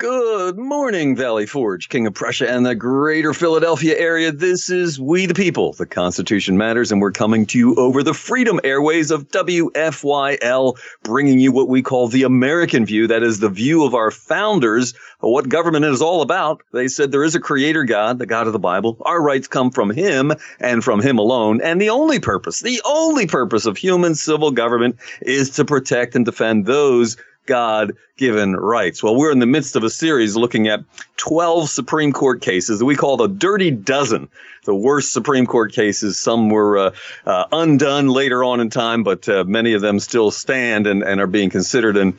Good morning, Valley Forge, King of Prussia, and the greater Philadelphia area. This is We the People, the Constitution Matters, and we're coming to you over the Freedom Airways of WFYL, bringing you what we call the American view. That is the view of our founders of what government is all about. They said there is a creator God, the God of the Bible. Our rights come from Him and from Him alone. And the only purpose, the only purpose of human civil government is to protect and defend those God given rights. Well, we're in the midst of a series looking at 12 Supreme Court cases that we call the Dirty Dozen, the worst Supreme Court cases. Some were uh, uh, undone later on in time, but uh, many of them still stand and, and are being considered. And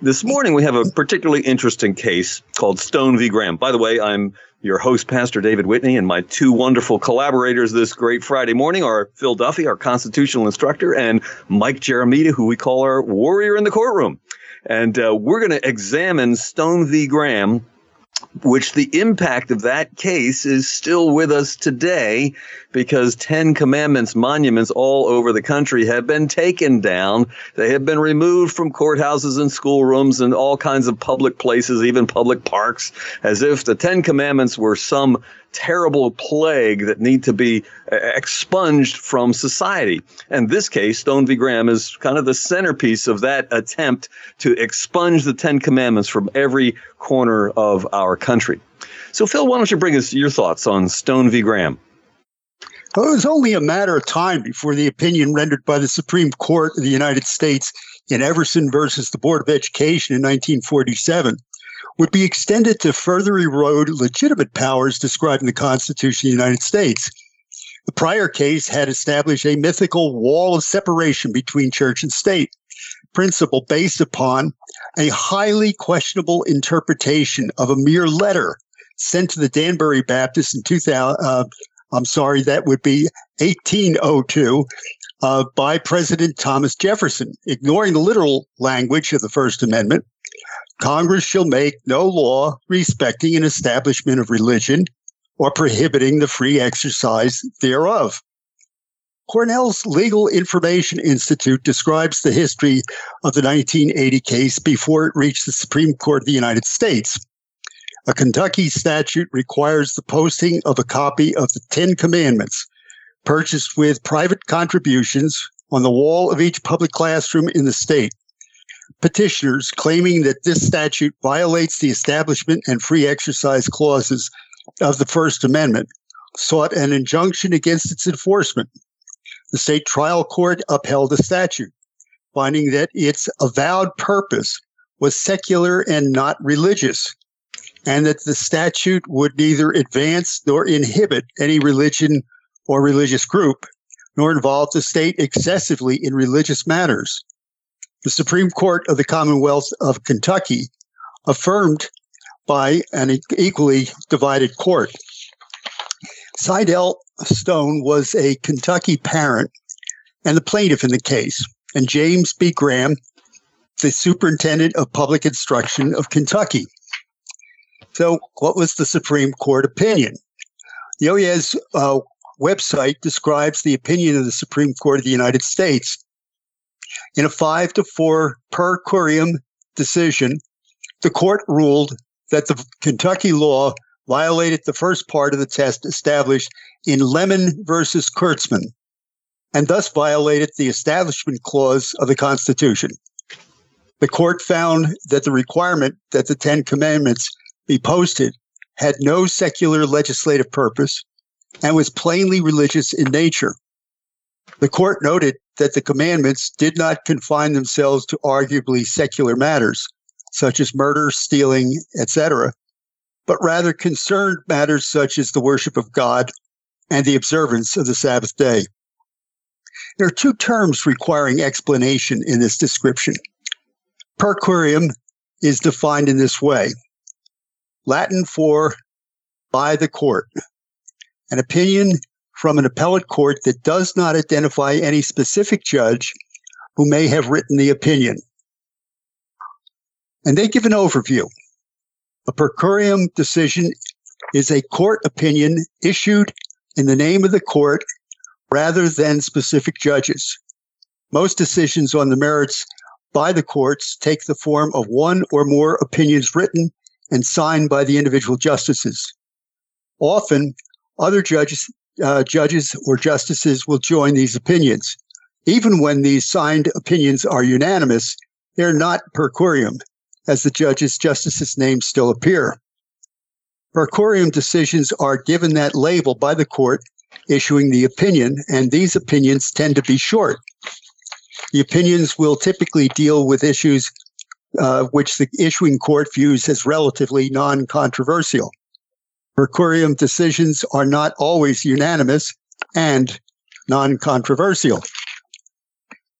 this morning we have a particularly interesting case called Stone v. Graham. By the way, I'm your host, Pastor David Whitney, and my two wonderful collaborators this great Friday morning are Phil Duffy, our constitutional instructor, and Mike Jeremita, who we call our warrior in the courtroom. And uh, we're going to examine Stone v. Graham, which the impact of that case is still with us today because Ten Commandments monuments all over the country have been taken down. They have been removed from courthouses and schoolrooms and all kinds of public places, even public parks, as if the Ten Commandments were some terrible plague that need to be uh, expunged from society. And this case, Stone v. Graham, is kind of the centerpiece of that attempt to expunge the Ten Commandments from every corner of our country. So, Phil, why don't you bring us your thoughts on Stone v. Graham? Well, it was only a matter of time before the opinion rendered by the Supreme Court of the United States in Everson versus the Board of Education in 1947 would be extended to further erode legitimate powers described in the Constitution of the United States. The prior case had established a mythical wall of separation between church and state, principle based upon a highly questionable interpretation of a mere letter sent to the Danbury Baptist in 2000. Uh, I'm sorry, that would be 1802 uh, by President Thomas Jefferson, ignoring the literal language of the First Amendment Congress shall make no law respecting an establishment of religion or prohibiting the free exercise thereof. Cornell's Legal Information Institute describes the history of the 1980 case before it reached the Supreme Court of the United States. A Kentucky statute requires the posting of a copy of the Ten Commandments, purchased with private contributions, on the wall of each public classroom in the state petitioners claiming that this statute violates the establishment and free exercise clauses of the First Amendment sought an injunction against its enforcement. The state trial court upheld the statute, finding that its avowed purpose was secular and not religious, and that the statute would neither advance nor inhibit any religion or religious group, nor involve the state excessively in religious matters the Supreme Court of the Commonwealth of Kentucky affirmed by an equally divided court. Sydell Stone was a Kentucky parent and the plaintiff in the case, and James B. Graham, the superintendent of public instruction of Kentucky. So, what was the Supreme Court opinion? The Oyez uh, website describes the opinion of the Supreme Court of the United States in a five to four per curiam decision, the court ruled that the Kentucky law violated the first part of the test established in Lemon versus Kurtzman, and thus violated the Establishment Clause of the Constitution. The court found that the requirement that the Ten Commandments be posted had no secular legislative purpose and was plainly religious in nature. The court noted that the commandments did not confine themselves to arguably secular matters, such as murder, stealing, etc., but rather concerned matters such as the worship of God and the observance of the Sabbath day. There are two terms requiring explanation in this description. Per curiam is defined in this way Latin for by the court. An opinion from an appellate court that does not identify any specific judge who may have written the opinion. And they give an overview. A per curiam decision is a court opinion issued in the name of the court rather than specific judges. Most decisions on the merits by the courts take the form of one or more opinions written and signed by the individual justices. Often, other judges, uh, judges or justices will join these opinions. Even when these signed opinions are unanimous, they're not per curiam, as the judges' justices' names still appear. Per curiam decisions are given that label by the court issuing the opinion, and these opinions tend to be short. The opinions will typically deal with issues uh, which the issuing court views as relatively non controversial. Per curiam decisions are not always unanimous and non controversial.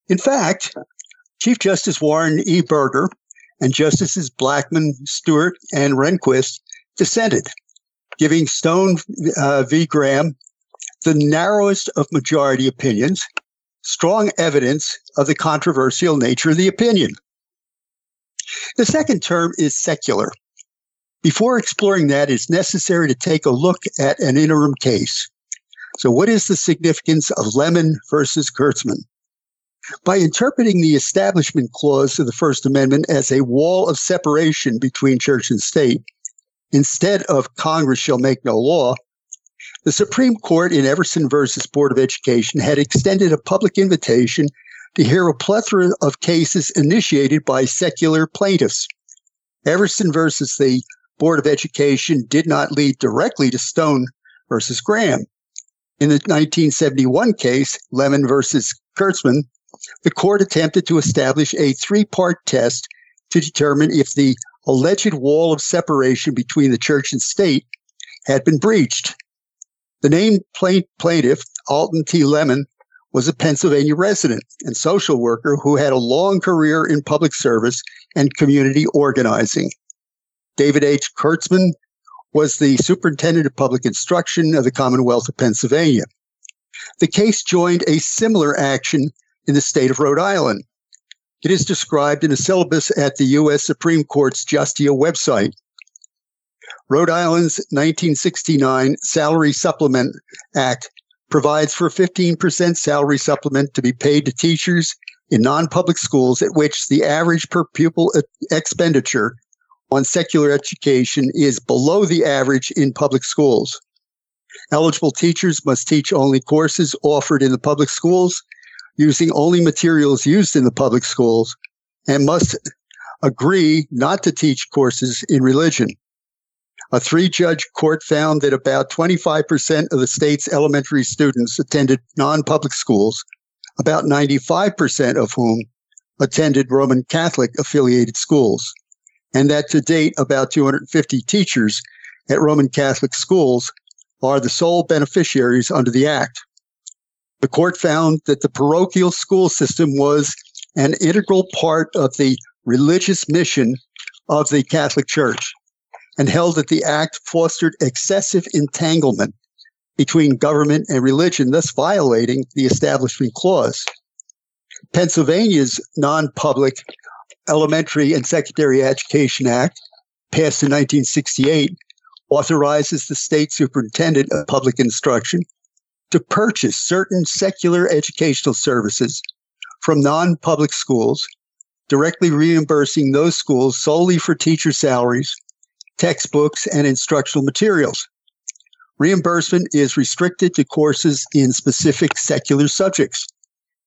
In fact, Chief Justice Warren E. Burger and Justices Blackmun, Stewart, and Rehnquist dissented, giving Stone uh, v. Graham the narrowest of majority opinions, strong evidence of the controversial nature of the opinion. The second term is secular. Before exploring that, it's necessary to take a look at an interim case. So, what is the significance of Lemon versus Kurtzman? By interpreting the Establishment Clause of the First Amendment as a wall of separation between church and state, instead of Congress shall make no law, the Supreme Court in Everson versus Board of Education had extended a public invitation to hear a plethora of cases initiated by secular plaintiffs. Everson versus the Board of Education did not lead directly to Stone versus Graham. In the 1971 case, Lemon versus Kurtzman, the court attempted to establish a three part test to determine if the alleged wall of separation between the church and state had been breached. The named plaintiff, Alton T. Lemon, was a Pennsylvania resident and social worker who had a long career in public service and community organizing. David H. Kurtzman was the superintendent of public instruction of the Commonwealth of Pennsylvania. The case joined a similar action in the state of Rhode Island. It is described in a syllabus at the U.S. Supreme Court's Justia website. Rhode Island's 1969 Salary Supplement Act provides for a 15% salary supplement to be paid to teachers in non-public schools at which the average per pupil uh, expenditure on secular education is below the average in public schools. Eligible teachers must teach only courses offered in the public schools, using only materials used in the public schools, and must agree not to teach courses in religion. A three judge court found that about 25% of the state's elementary students attended non public schools, about 95% of whom attended Roman Catholic affiliated schools, and that to date, about 250 teachers at Roman Catholic schools are the sole beneficiaries under the Act. The court found that the parochial school system was an integral part of the religious mission of the Catholic Church and held that the act fostered excessive entanglement between government and religion, thus violating the Establishment Clause. Pennsylvania's non public Elementary and Secondary Education Act, passed in 1968, authorizes the state superintendent of public instruction to purchase certain secular educational services from non public schools, directly reimbursing those schools solely for teacher salaries textbooks, and instructional materials. Reimbursement is restricted to courses in specific secular subjects.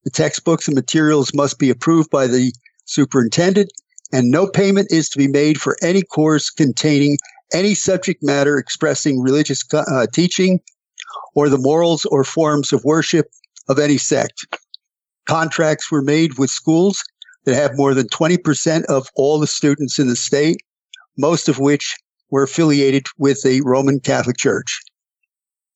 The textbooks and materials must be approved by the superintendent, and no payment is to be made for any course containing any subject matter expressing religious uh, teaching or the morals or forms of worship of any sect. Contracts were made with schools that have more than 20% of all the students in the state most of which were affiliated with the Roman Catholic Church.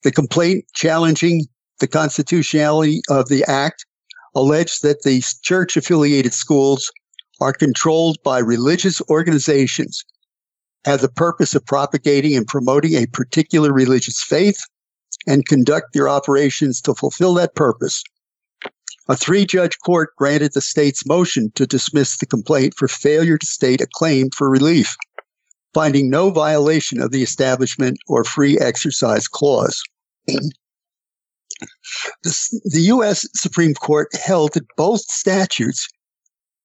The complaint challenging the constitutionality of the act alleged that the church affiliated schools are controlled by religious organizations, have the purpose of propagating and promoting a particular religious faith, and conduct their operations to fulfill that purpose. A three judge court granted the state's motion to dismiss the complaint for failure to state a claim for relief finding no violation of the Establishment or Free Exercise Clause. the, the U.S. Supreme Court held that both statutes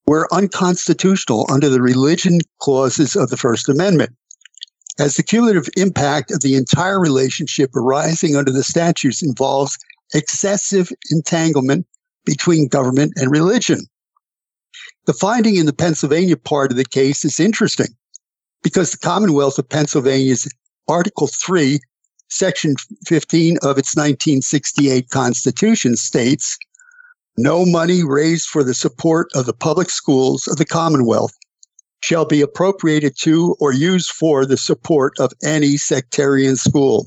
were unconstitutional under the religion clauses of the First Amendment. as the cumulative impact of the entire relationship arising under the statutes involves excessive entanglement between government and religion. The finding in the Pennsylvania part of the case is interesting because the Commonwealth of Pennsylvania's Article 3, Section 15 of its 1968 Constitution states no money raised for the support of the public schools of the Commonwealth shall be appropriated to or used for the support of any sectarian school.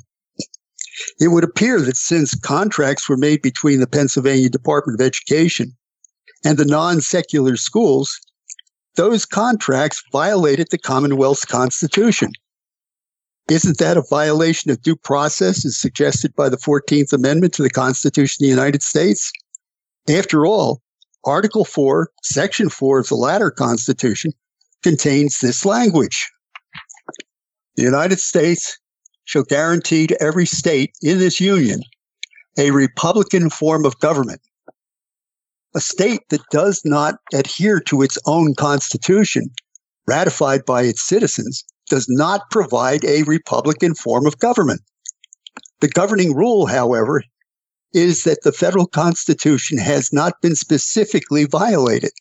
It would appear that since contracts were made between the Pennsylvania Department of Education and the non secular schools, those contracts violated the Commonwealth's Constitution. Isn't that a violation of due process as suggested by the 14th Amendment to the Constitution of the United States? After all, Article 4, Section 4 of the latter Constitution contains this language. The United States shall guarantee to every state in this union a Republican form of government. A state that does not adhere to its own constitution, ratified by its citizens, does not provide a Republican form of government. The governing rule, however, is that the federal constitution has not been specifically violated,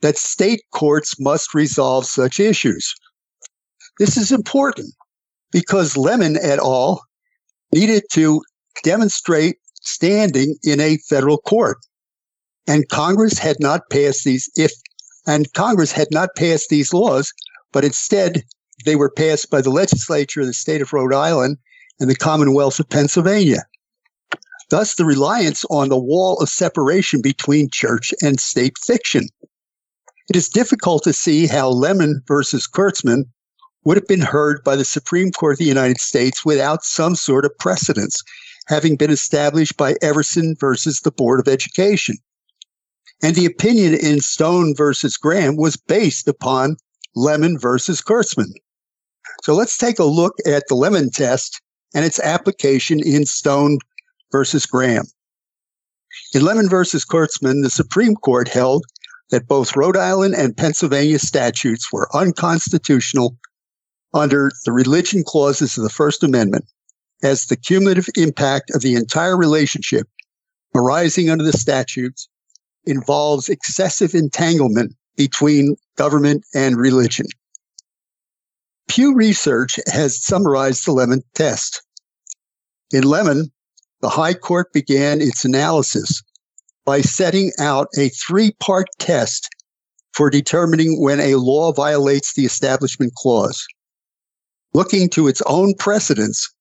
that state courts must resolve such issues. This is important because Lemon et al. needed to demonstrate standing in a federal court. And Congress had not passed these if and Congress had not passed these laws, but instead they were passed by the legislature of the state of Rhode Island and the Commonwealth of Pennsylvania. Thus, the reliance on the wall of separation between church and state fiction. It is difficult to see how Lemon versus Kurtzman would have been heard by the Supreme Court of the United States without some sort of precedence having been established by Everson versus the Board of Education. And the opinion in Stone versus Graham was based upon Lemon versus Kurtzman. So let's take a look at the Lemon test and its application in Stone versus Graham. In Lemon versus Kurtzman, the Supreme Court held that both Rhode Island and Pennsylvania statutes were unconstitutional under the religion clauses of the First Amendment as the cumulative impact of the entire relationship arising under the statutes involves excessive entanglement between government and religion. Pew Research has summarized the Lemon test. In Lemon, the High Court began its analysis by setting out a three part test for determining when a law violates the Establishment Clause. Looking to its own precedents,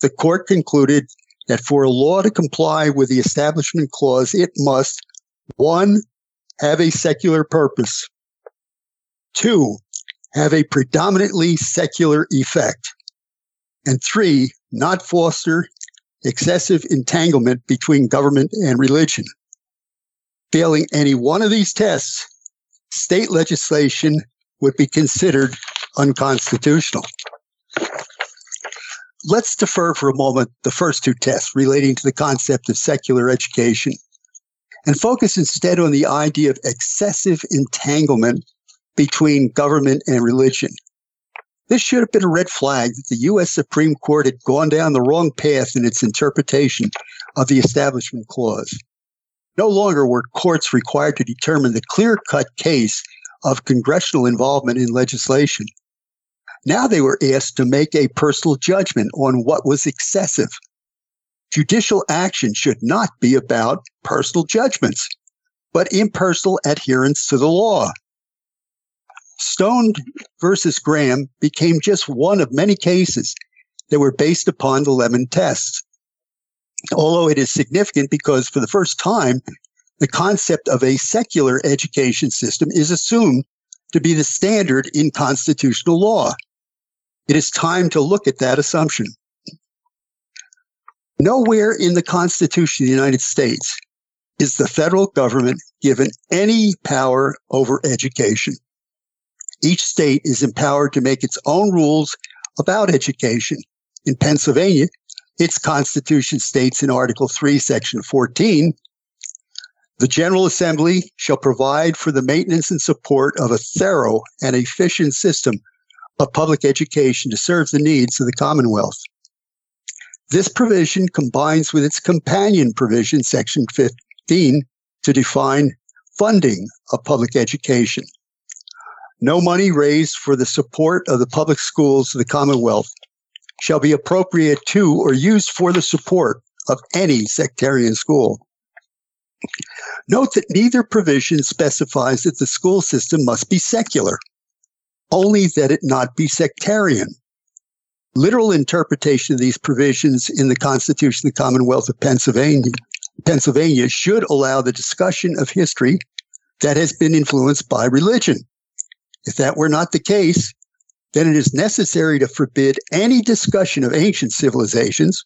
the court concluded that for a law to comply with the Establishment Clause, it must one, have a secular purpose, two, have a predominantly secular effect, and three, not foster excessive entanglement between government and religion. Failing any one of these tests, state legislation would be considered unconstitutional. Let's defer for a moment the first two tests relating to the concept of secular education and focus instead on the idea of excessive entanglement between government and religion. This should have been a red flag that the U.S. Supreme Court had gone down the wrong path in its interpretation of the Establishment Clause. No longer were courts required to determine the clear cut case of congressional involvement in legislation. Now they were asked to make a personal judgment on what was excessive. Judicial action should not be about personal judgments, but impersonal adherence to the law. Stone versus Graham became just one of many cases that were based upon the Lemon test. Although it is significant because for the first time, the concept of a secular education system is assumed to be the standard in constitutional law. It is time to look at that assumption. Nowhere in the Constitution of the United States is the federal government given any power over education. Each state is empowered to make its own rules about education. In Pennsylvania, its constitution states in Article 3, Section 14 the General Assembly shall provide for the maintenance and support of a thorough and efficient system of public education to serve the needs of the Commonwealth. This provision combines with its companion provision, Section 15, to define funding of public education. No money raised for the support of the public schools of the Commonwealth shall be appropriate to or used for the support of any sectarian school. Note that neither provision specifies that the school system must be secular, only that it not be sectarian. Literal interpretation of these provisions in the Constitution of the Commonwealth of Pennsylvania, Pennsylvania should allow the discussion of history that has been influenced by religion. If that were not the case, then it is necessary to forbid any discussion of ancient civilizations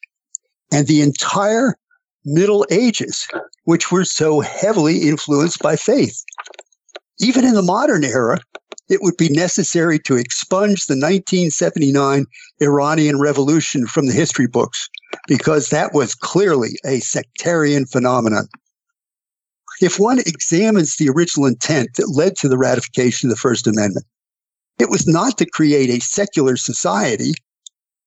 and the entire Middle Ages, which were so heavily influenced by faith. Even in the modern era, it would be necessary to expunge the 1979 Iranian Revolution from the history books because that was clearly a sectarian phenomenon. If one examines the original intent that led to the ratification of the First Amendment, it was not to create a secular society,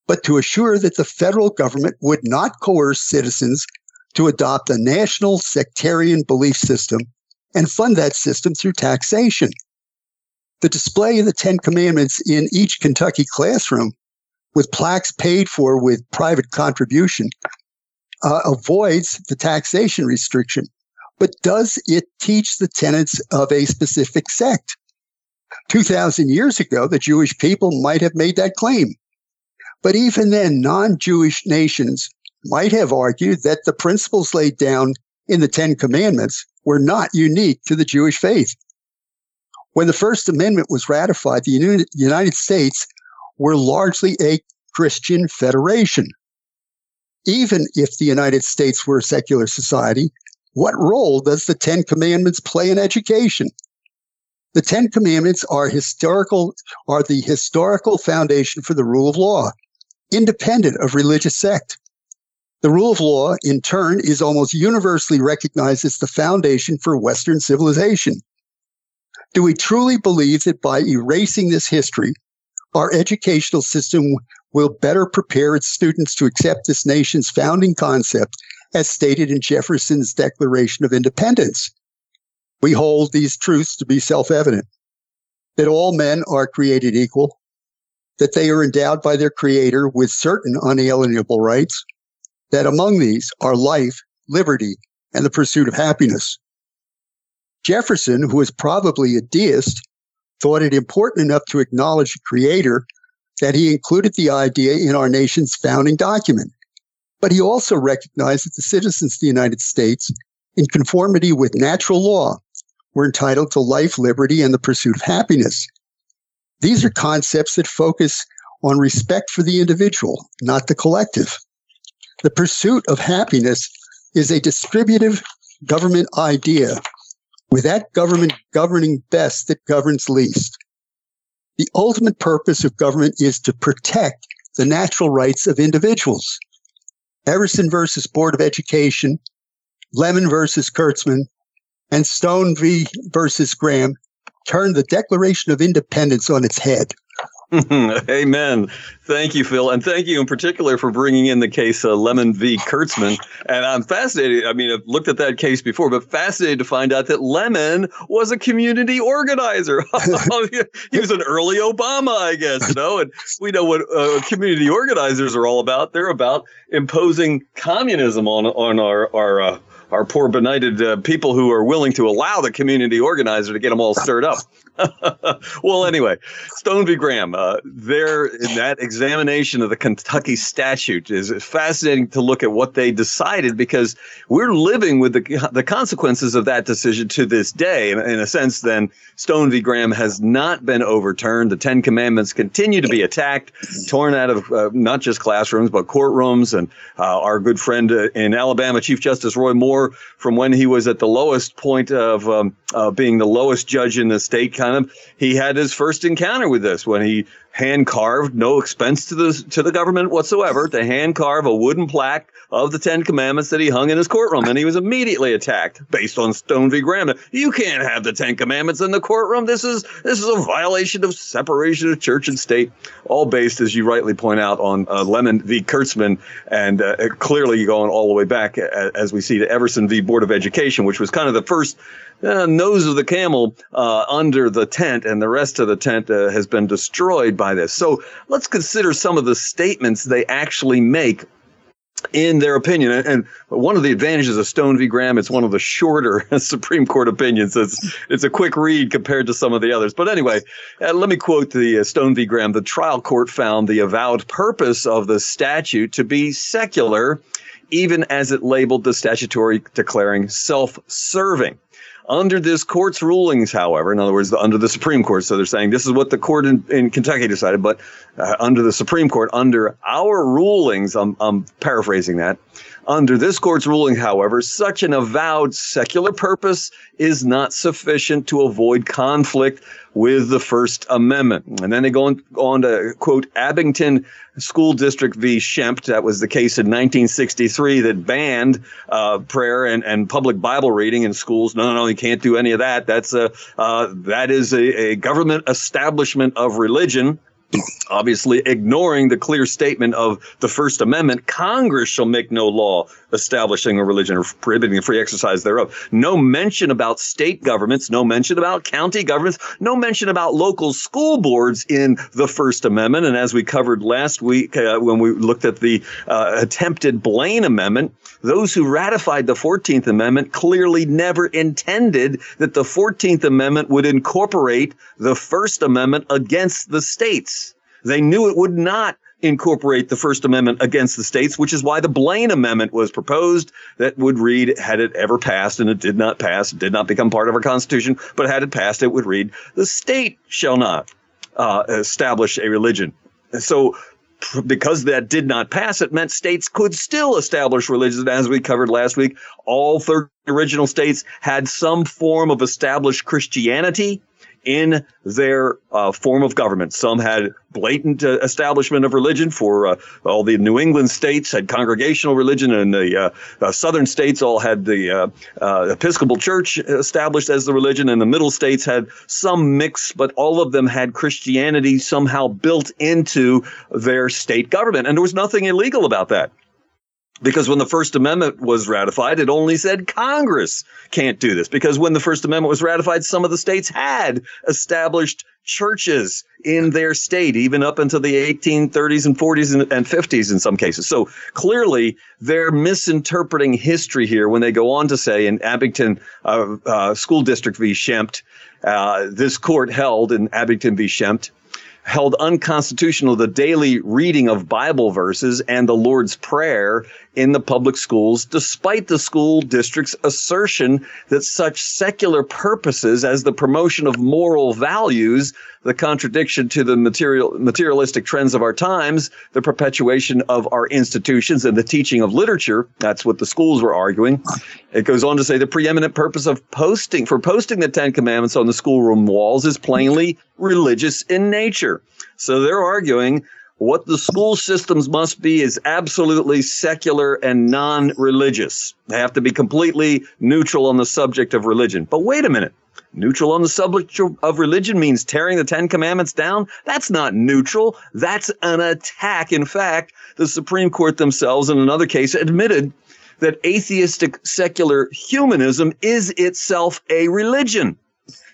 but to assure that the federal government would not coerce citizens to adopt a national sectarian belief system and fund that system through taxation. The display of the Ten Commandments in each Kentucky classroom with plaques paid for with private contribution uh, avoids the taxation restriction. But does it teach the tenets of a specific sect? 2,000 years ago, the Jewish people might have made that claim. But even then, non Jewish nations might have argued that the principles laid down in the Ten Commandments were not unique to the Jewish faith. When the First Amendment was ratified, the United States were largely a Christian federation. Even if the United States were a secular society, what role does the Ten Commandments play in education? The Ten Commandments are historical, are the historical foundation for the rule of law, independent of religious sect. The rule of law, in turn, is almost universally recognized as the foundation for Western civilization. Do we truly believe that by erasing this history, our educational system will better prepare its students to accept this nation's founding concept as stated in Jefferson's Declaration of Independence? We hold these truths to be self evident that all men are created equal, that they are endowed by their Creator with certain unalienable rights, that among these are life, liberty, and the pursuit of happiness. Jefferson, who was probably a deist, thought it important enough to acknowledge the Creator that he included the idea in our nation's founding document. But he also recognized that the citizens of the United States, in conformity with natural law, were entitled to life, liberty, and the pursuit of happiness. These are concepts that focus on respect for the individual, not the collective. The pursuit of happiness is a distributive government idea, with that government governing best that governs least. The ultimate purpose of government is to protect the natural rights of individuals. Everson versus Board of Education, Lemon versus Kurtzman, and Stone v. versus Graham turned the Declaration of Independence on its head. Amen. Thank you, Phil. And thank you in particular for bringing in the case uh, Lemon v. Kurtzman. And I'm fascinated. I mean, I've looked at that case before, but fascinated to find out that Lemon was a community organizer. he was an early Obama, I guess, you know, and we know what uh, community organizers are all about. They're about imposing communism on, on our, our, uh, our poor benighted uh, people who are willing to allow the community organizer to get them all stirred up. well, anyway, Stone v. Graham, uh, there in that examination of the Kentucky statute is fascinating to look at what they decided because we're living with the the consequences of that decision to this day. In, in a sense, then Stone v. Graham has not been overturned. The Ten Commandments continue to be attacked, torn out of uh, not just classrooms but courtrooms. And uh, our good friend uh, in Alabama, Chief Justice Roy Moore, from when he was at the lowest point of um, uh, being the lowest judge in the state kind of he had his first encounter with this when he hand carved, no expense to the to the government whatsoever, to hand carve a wooden plaque of the Ten Commandments that he hung in his courtroom, and he was immediately attacked based on Stone v. Graham. You can't have the Ten Commandments in the courtroom. This is this is a violation of separation of church and state. All based, as you rightly point out, on uh, Lemon v. Kurtzman, and uh, clearly going all the way back, as we see, to Everson v. Board of Education, which was kind of the first uh, nose of the camel uh, under the tent, and the rest of the tent uh, has been destroyed by this. So let's consider some of the statements they actually make in their opinion. And one of the advantages of Stone v. Graham, it's one of the shorter Supreme Court opinions. It's, it's a quick read compared to some of the others. But anyway, uh, let me quote the uh, Stone v. Graham. The trial court found the avowed purpose of the statute to be secular, even as it labeled the statutory declaring self serving. Under this court's rulings, however, in other words, under the Supreme Court, so they're saying this is what the court in, in Kentucky decided, but uh, under the Supreme Court, under our rulings, I'm, I'm paraphrasing that, under this court's ruling, however, such an avowed secular purpose is not sufficient to avoid conflict with the First Amendment. And then they go on, on to quote Abington School District v. Schempp. That was the case in 1963 that banned uh, prayer and, and public Bible reading in schools. No, no, no, you can't do any of that. That's a uh, that is a, a government establishment of religion obviously ignoring the clear statement of the First Amendment, Congress shall make no law establishing a religion or prohibiting the free exercise thereof. No mention about state governments, no mention about county governments, no mention about local school boards in the First Amendment. And as we covered last week uh, when we looked at the uh, attempted Blaine Amendment, those who ratified the 14th Amendment clearly never intended that the 14th Amendment would incorporate the First Amendment against the states. They knew it would not incorporate the First Amendment against the states, which is why the Blaine Amendment was proposed that would read, had it ever passed, and it did not pass, did not become part of our Constitution, but had it passed, it would read, the state shall not uh, establish a religion. So because that did not pass, it meant states could still establish religions. As we covered last week, all 30 original states had some form of established Christianity in their uh, form of government. Some had blatant uh, establishment of religion. For uh, all the New England states had congregational religion, and the uh, uh, southern states all had the uh, Episcopal Church established as the religion, and the middle states had some mix, but all of them had Christianity somehow built into their state government, and there was nothing illegal about that because when the First Amendment was ratified, it only said Congress can't do this. Because when the First Amendment was ratified, some of the states had established churches in their state, even up into the 1830s and 40s and, and 50s in some cases. So clearly, they're misinterpreting history here when they go on to say in Abington uh, uh, School District v. Schempp, uh, this court held in Abington v. Schempp held unconstitutional the daily reading of Bible verses and the Lord's Prayer in the public schools, despite the school district's assertion that such secular purposes as the promotion of moral values, the contradiction to the material, materialistic trends of our times, the perpetuation of our institutions, and the teaching of literature, that's what the schools were arguing. It goes on to say the preeminent purpose of posting, for posting the Ten Commandments on the schoolroom walls is plainly religious in nature. So they're arguing what the school systems must be is absolutely secular and non religious. They have to be completely neutral on the subject of religion. But wait a minute. Neutral on the subject of religion means tearing the Ten Commandments down? That's not neutral. That's an attack. In fact, the Supreme Court themselves, in another case, admitted that atheistic secular humanism is itself a religion.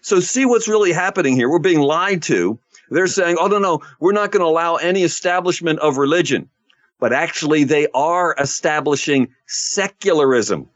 So, see what's really happening here. We're being lied to they're saying, oh, no, no, we're not going to allow any establishment of religion. But actually, they are establishing secularism.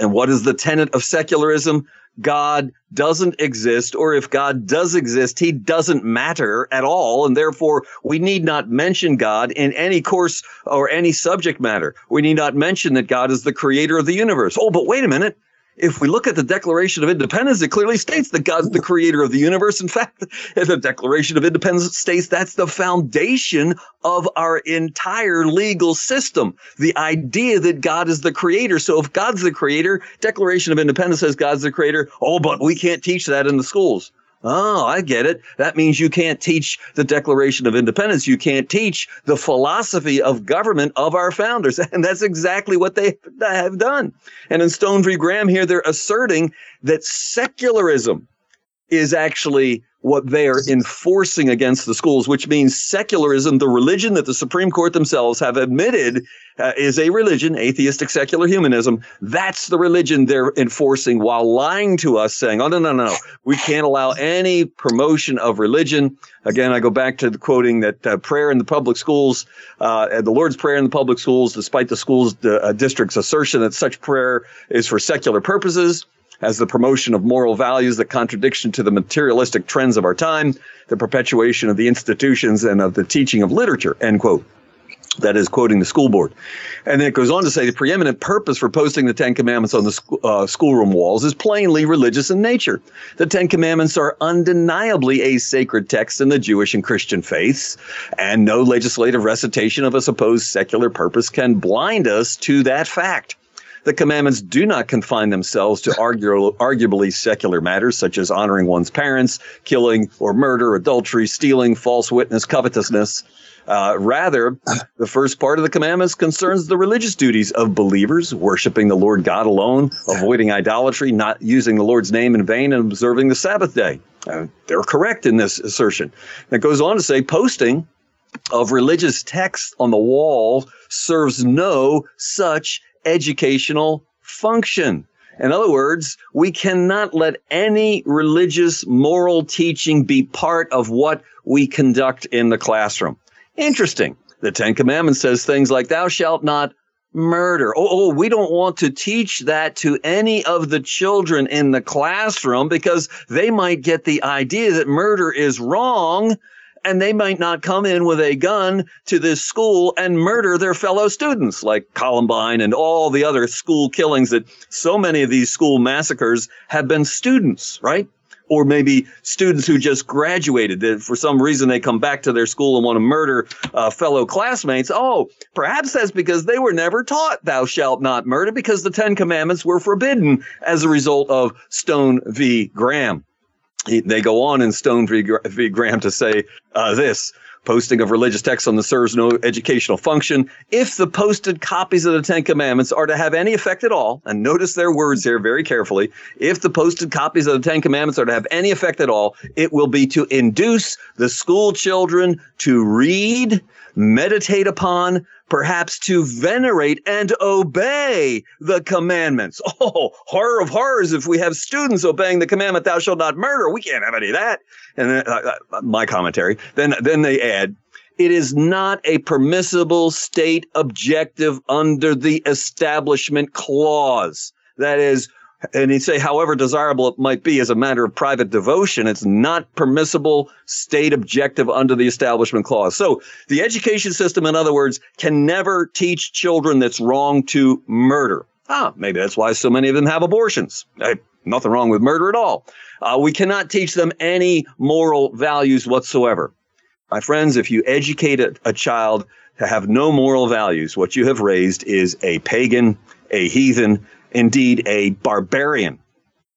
And what is the tenet of secularism? God doesn't exist, or if God does exist, he doesn't matter at all. And therefore, we need not mention God in any course or any subject matter. We need not mention that God is the creator of the universe. Oh, but wait a minute if we look at the Declaration of Independence, it clearly states that God's the creator of the universe. In fact, the Declaration of Independence states that's the foundation of our entire legal system. The idea that God is the creator. So if God's the creator, Declaration of Independence says God's the creator. Oh, but we can't teach that in the schools. Oh, I get it. That means you can't teach the Declaration of Independence. You can't teach the philosophy of government of our founders. And that's exactly what they have done. And in Stone v. Graham here, they're asserting that secularism is actually what they are enforcing against the schools, which means secularism, the religion that the Supreme Court themselves have admitted uh, is a religion, atheistic secular humanism. That's the religion they're enforcing while lying to us, saying, oh, no, no, no, we can't allow any promotion of religion. Again, I go back to the quoting that uh, prayer in the public schools, uh, the Lord's Prayer in the public schools, despite the school's uh, district's assertion that such prayer is for secular purposes as the promotion of moral values, the contradiction to the materialistic trends of our time, the perpetuation of the institutions and of the teaching of literature, end quote. That is quoting the school board. And then it goes on to say the preeminent purpose for posting the Ten Commandments on the sc- uh, schoolroom walls is plainly religious in nature. The Ten Commandments are undeniably a sacred text in the Jewish and Christian faiths, and no legislative recitation of a supposed secular purpose can blind us to that fact. The commandments do not confine themselves to argu- arguably secular matters such as honoring one's parents, killing or murder, adultery, stealing, false witness, covetousness. Uh, rather, the first part of the commandments concerns the religious duties of believers, worshiping the Lord God alone, avoiding idolatry, not using the Lord's name in vain, and observing the Sabbath day. Uh, they're correct in this assertion. It goes on to say posting of religious texts on the wall serves no such educational function. In other words, we cannot let any religious moral teaching be part of what we conduct in the classroom. Interesting. The Ten Commandments says things like, thou shalt not murder. Oh, oh, we don't want to teach that to any of the children in the classroom because they might get the idea that murder is wrong and they might not come in with a gun to this school and murder their fellow students like Columbine and all the other school killings that so many of these school massacres have been students, right? Or maybe students who just graduated that for some reason they come back to their school and want to murder uh, fellow classmates. Oh, perhaps that's because they were never taught thou shalt not murder because the Ten Commandments were forbidden as a result of Stone v. Graham they go on in Stone v. Graham to say uh, this posting of religious texts on the serves no educational function. If the posted copies of the Ten Commandments are to have any effect at all, and notice their words here very carefully, if the posted copies of the Ten Commandments are to have any effect at all, it will be to induce the school children to read, meditate upon, perhaps to venerate and obey the commandments. Oh, horror of horrors if we have students obeying the commandment, thou shalt not murder. We can't have any of that. And then, uh, uh, my commentary, then, then they add, it is not a permissible state objective under the establishment clause. That is, and he'd say, however desirable it might be as a matter of private devotion, it's not permissible state objective under the establishment clause. So the education system, in other words, can never teach children that's wrong to murder. Ah, maybe that's why so many of them have abortions. Hey, nothing wrong with murder at all. Uh, we cannot teach them any moral values whatsoever. My friends, if you educate a, a child to have no moral values, what you have raised is a pagan, a heathen, indeed a barbarian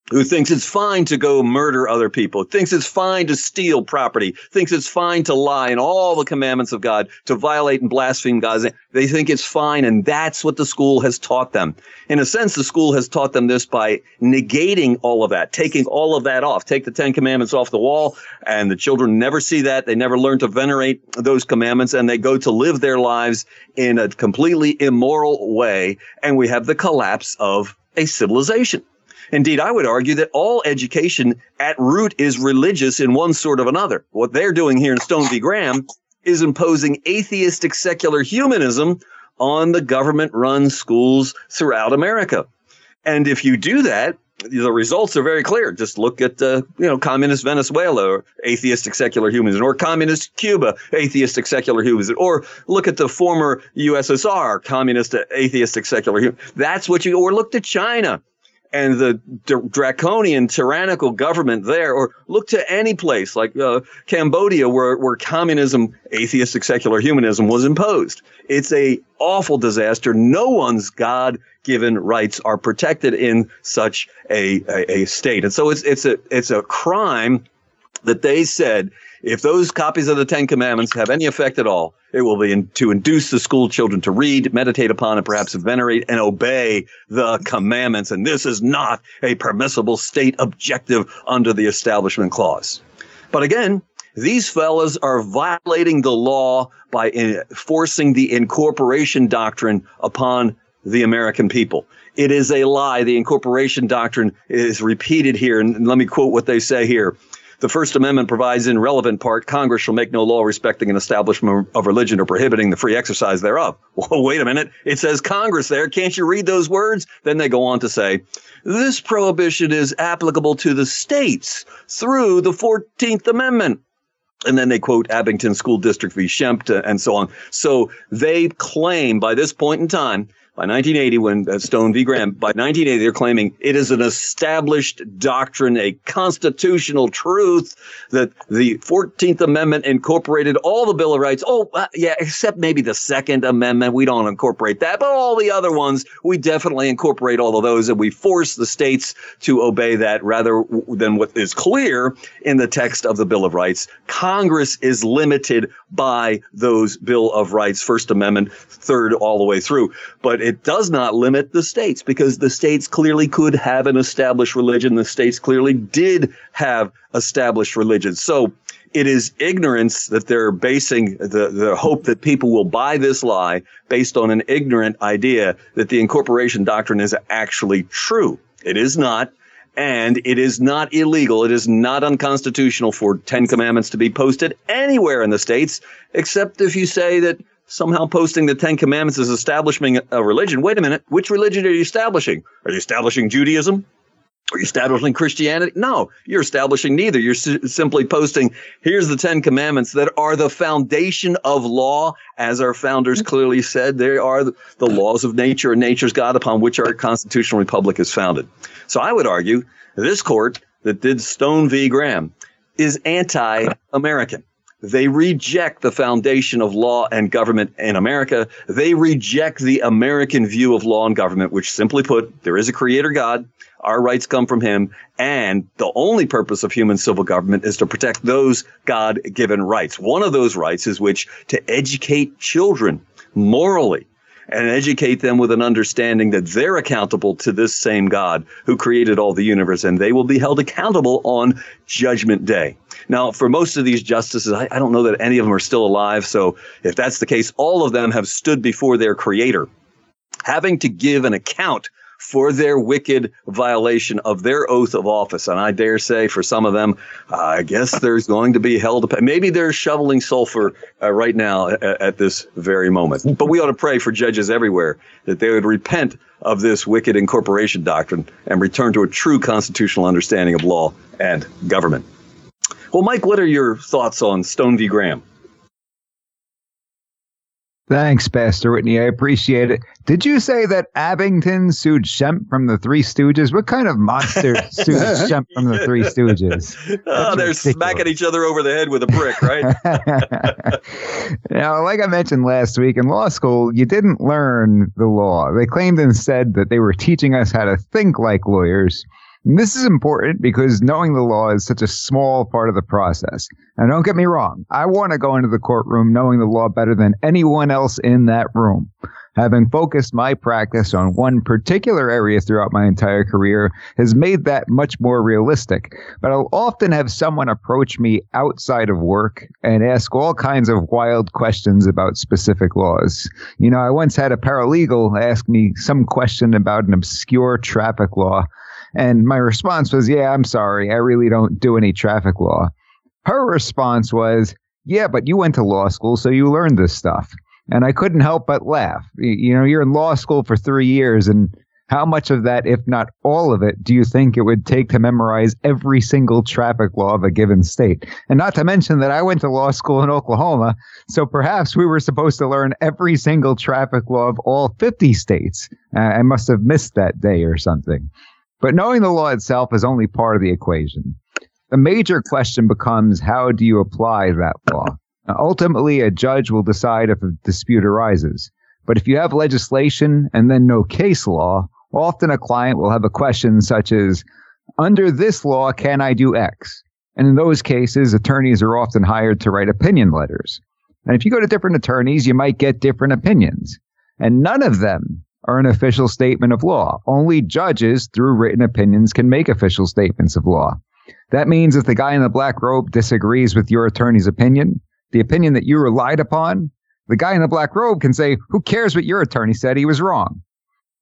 who thinks it's fine to go murder other people, thinks it's fine to steal property, thinks it's fine to lie and all the commandments of God, to violate and blaspheme God. They think it's fine, and that's what the school has taught them. In a sense, the school has taught them this by negating all of that, taking all of that off, take the Ten Commandments off the wall, and the children never see that. They never learn to venerate those commandments, and they go to live their lives in a completely immoral way, and we have the collapse of a civilization. Indeed, I would argue that all education at root is religious in one sort of another. What they're doing here in Stone v. Graham is imposing atheistic secular humanism on the government run schools throughout America. And if you do that, the results are very clear. Just look at uh, you know communist Venezuela or atheistic secular humanism, or communist Cuba, atheistic secular humanism, or look at the former USSR, communist atheistic secular humanism. That's what you. Or look to China, and the draconian tyrannical government there, or look to any place like uh, Cambodia where, where communism, atheistic secular humanism was imposed. It's a awful disaster. No one's God given rights are protected in such a, a, a, state. And so it's, it's a, it's a crime that they said if those copies of the Ten Commandments have any effect at all, it will be in, to induce the school children to read, meditate upon, and perhaps venerate and obey the commandments. And this is not a permissible state objective under the Establishment Clause. But again, these fellas are violating the law by enforcing the incorporation doctrine upon the American people. It is a lie. The incorporation doctrine is repeated here. And let me quote what they say here. The First Amendment provides in relevant part Congress shall make no law respecting an establishment of religion or prohibiting the free exercise thereof. Well, wait a minute. It says Congress there. Can't you read those words? Then they go on to say, this prohibition is applicable to the states through the 14th Amendment. And then they quote Abington School District v. Schempp and so on. So they claim by this point in time by 1980, when uh, Stone v. Graham, by 1980, they're claiming it is an established doctrine, a constitutional truth that the 14th Amendment incorporated all the Bill of Rights. Oh, uh, yeah, except maybe the Second Amendment. We don't incorporate that, but all the other ones, we definitely incorporate all of those, and we force the states to obey that rather than what is clear in the text of the Bill of Rights. Congress is limited by those Bill of Rights, First Amendment, third, all the way through. But it does not limit the states because the states clearly could have an established religion. The states clearly did have established religion. So it is ignorance that they're basing the, the hope that people will buy this lie based on an ignorant idea that the incorporation doctrine is actually true. It is not. And it is not illegal. It is not unconstitutional for 10 commandments to be posted anywhere in the states, except if you say that somehow posting the Ten Commandments as establishing a religion. Wait a minute. Which religion are you establishing? Are you establishing Judaism? Are you establishing Christianity? No, you're establishing neither. You're simply posting, here's the Ten Commandments that are the foundation of law. As our founders clearly said, they are the, the laws of nature and nature's God upon which our constitutional republic is founded. So I would argue this court that did Stone v. Graham is anti American. They reject the foundation of law and government in America. They reject the American view of law and government, which simply put, there is a creator God. Our rights come from him. And the only purpose of human civil government is to protect those God given rights. One of those rights is which to educate children morally and educate them with an understanding that they're accountable to this same God who created all the universe and they will be held accountable on judgment day. Now, for most of these justices, I, I don't know that any of them are still alive. So if that's the case, all of them have stood before their creator having to give an account for their wicked violation of their oath of office. And I dare say for some of them, I guess there's going to be hell to pay. Maybe they're shoveling sulfur uh, right now at, at this very moment. But we ought to pray for judges everywhere that they would repent of this wicked incorporation doctrine and return to a true constitutional understanding of law and government. Well, Mike, what are your thoughts on Stone v. Graham? Thanks, Pastor Whitney. I appreciate it. Did you say that Abington sued Shemp from the Three Stooges? What kind of monster sued Schempp from the Three Stooges? oh, they're ridiculous. smacking each other over the head with a brick, right? now, like I mentioned last week, in law school, you didn't learn the law. They claimed instead that they were teaching us how to think like lawyers this is important because knowing the law is such a small part of the process. And don't get me wrong, I want to go into the courtroom knowing the law better than anyone else in that room. Having focused my practice on one particular area throughout my entire career has made that much more realistic. But I'll often have someone approach me outside of work and ask all kinds of wild questions about specific laws. You know, I once had a paralegal ask me some question about an obscure traffic law and my response was, Yeah, I'm sorry. I really don't do any traffic law. Her response was, Yeah, but you went to law school, so you learned this stuff. And I couldn't help but laugh. You know, you're in law school for three years, and how much of that, if not all of it, do you think it would take to memorize every single traffic law of a given state? And not to mention that I went to law school in Oklahoma, so perhaps we were supposed to learn every single traffic law of all 50 states. I must have missed that day or something. But knowing the law itself is only part of the equation. The major question becomes how do you apply that law? Now, ultimately, a judge will decide if a dispute arises. But if you have legislation and then no case law, often a client will have a question such as, under this law, can I do X? And in those cases, attorneys are often hired to write opinion letters. And if you go to different attorneys, you might get different opinions. And none of them are an official statement of law. Only judges, through written opinions, can make official statements of law. That means if the guy in the black robe disagrees with your attorney's opinion, the opinion that you relied upon, the guy in the black robe can say, Who cares what your attorney said? He was wrong.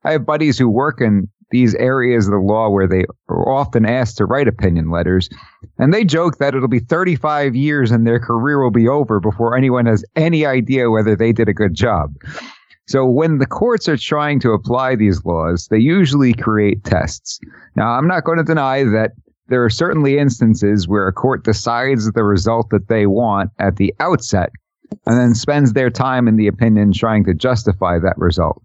I have buddies who work in these areas of the law where they are often asked to write opinion letters, and they joke that it'll be 35 years and their career will be over before anyone has any idea whether they did a good job. So when the courts are trying to apply these laws, they usually create tests. Now, I'm not going to deny that there are certainly instances where a court decides the result that they want at the outset and then spends their time in the opinion trying to justify that result.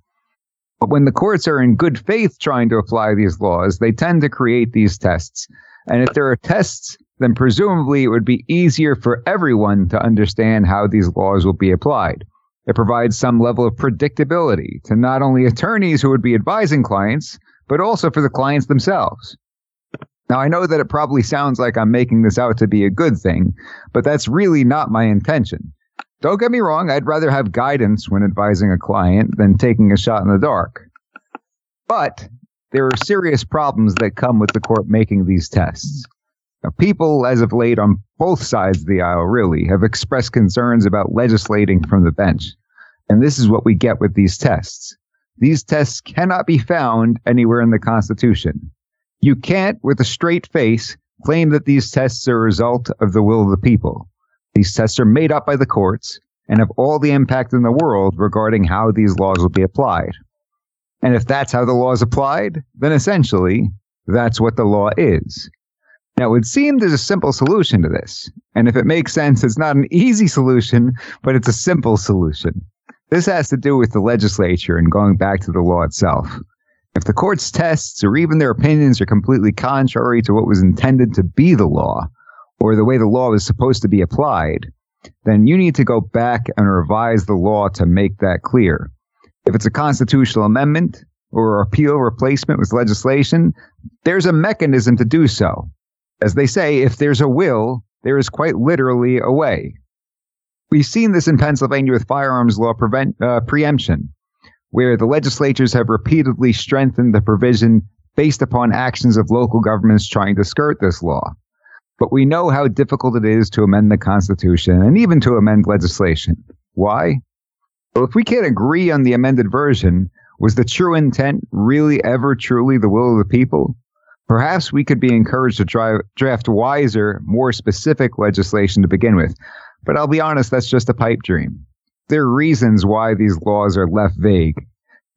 But when the courts are in good faith trying to apply these laws, they tend to create these tests. And if there are tests, then presumably it would be easier for everyone to understand how these laws will be applied. It provides some level of predictability to not only attorneys who would be advising clients, but also for the clients themselves. Now, I know that it probably sounds like I'm making this out to be a good thing, but that's really not my intention. Don't get me wrong, I'd rather have guidance when advising a client than taking a shot in the dark. But there are serious problems that come with the court making these tests. Now, people, as of late, on both sides of the aisle, really, have expressed concerns about legislating from the bench. And this is what we get with these tests. These tests cannot be found anywhere in the Constitution. You can't, with a straight face, claim that these tests are a result of the will of the people. These tests are made up by the courts and have all the impact in the world regarding how these laws will be applied. And if that's how the law is applied, then essentially, that's what the law is. Now, it would seem there's a simple solution to this. And if it makes sense, it's not an easy solution, but it's a simple solution. This has to do with the legislature and going back to the law itself. If the court's tests or even their opinions are completely contrary to what was intended to be the law, or the way the law was supposed to be applied, then you need to go back and revise the law to make that clear. If it's a constitutional amendment or appeal replacement with legislation, there's a mechanism to do so. As they say, if there's a will, there is quite literally a way. We've seen this in Pennsylvania with firearms law prevent, uh, preemption where the legislatures have repeatedly strengthened the provision based upon actions of local governments trying to skirt this law. But we know how difficult it is to amend the Constitution and even to amend legislation. Why? Well, if we can't agree on the amended version, was the true intent really ever truly the will of the people? Perhaps we could be encouraged to draft wiser, more specific legislation to begin with. But I'll be honest, that's just a pipe dream there are reasons why these laws are left vague.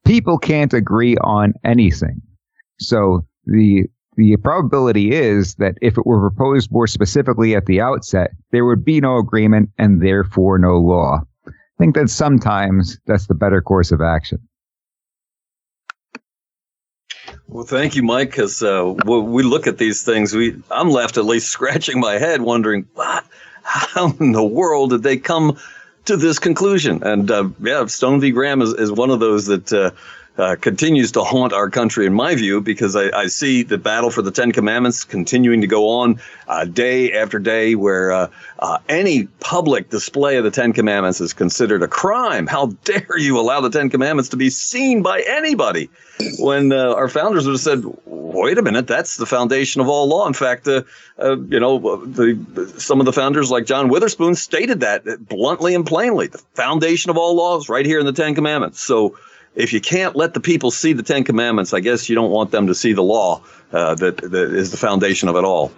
People can't agree on anything. So the the probability is that if it were proposed more specifically at the outset, there would be no agreement and therefore no law. I think that sometimes that's the better course of action. Well, thank you, Mike. Because uh, when we look at these things, we I'm left at least scratching my head, wondering, what? How in the world did they come to this conclusion. And uh, yeah, Stone v. Graham is, is one of those that uh, continues to haunt our country, in my view, because I, I, see the battle for the Ten Commandments continuing to go on uh, day after day, where uh, uh, any public display of the Ten Commandments is considered a crime. How dare you allow the Ten Commandments to be seen by anybody? When uh, our founders would have said, "Wait a minute, that's the foundation of all law." In fact, uh, you know, the, some of the founders, like John Witherspoon, stated that bluntly and plainly: the foundation of all laws, right here in the Ten Commandments. So if you can't let the people see the Ten Commandments, I guess you don't want them to see the law uh, that that is the foundation of it all.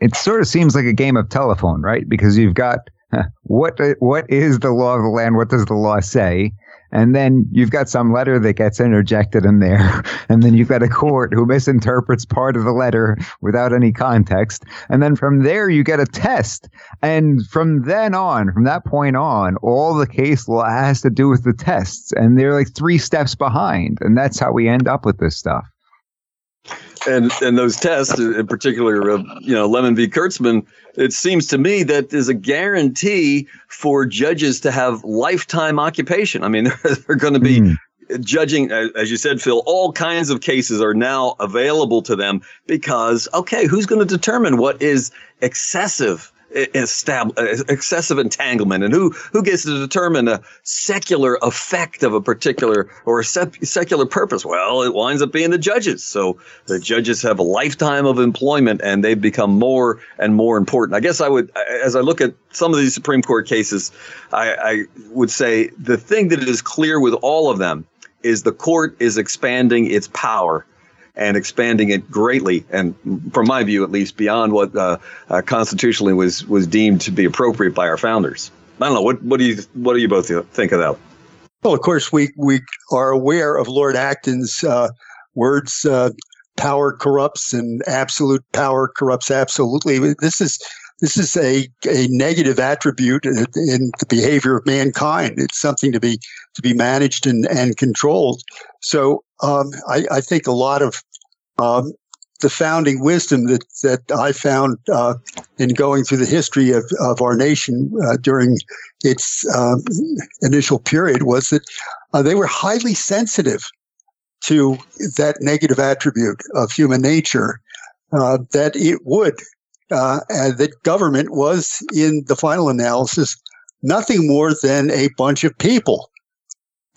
It sort of seems like a game of telephone, right? Because you've got what what is the law of the land? What does the law say? And then you've got some letter that gets interjected in there. And then you've got a court who misinterprets part of the letter without any context. And then from there, you get a test. And from then on, from that point on, all the case law has to do with the tests. And they're like three steps behind. And that's how we end up with this stuff and and those tests in particular uh, you know lemon v kurtzman it seems to me that is a guarantee for judges to have lifetime occupation i mean they're, they're going to be mm. judging, as you said, Phil, all kinds of cases are now available to them because, okay, who's going to determine what is excessive excessive entanglement and who who gets to determine a secular effect of a particular or a secular purpose? Well it winds up being the judges. So the judges have a lifetime of employment and they've become more and more important. I guess i would as i look at some of these supreme court cases i, I would say the thing that is clear with all of them is the court is expanding its power and expanding it greatly, and from my view, at least, beyond what uh, uh, constitutionally was was deemed to be appropriate by our founders. I don't know what what do you what do you both think of that? Well, of course, we we are aware of Lord Acton's uh, words. Uh, power corrupts, and absolute power corrupts absolutely. This is this is a, a negative attribute in the behavior of mankind. It's something to be to be managed and, and controlled. So um, I, I, think a lot of um, the founding wisdom that that I found uh, in going through the history of, of our nation uh, during its um, initial period was that uh, they were highly sensitive to that negative attribute of human nature. Uh, that it would uh, that government was, in the final analysis, nothing more than a bunch of people.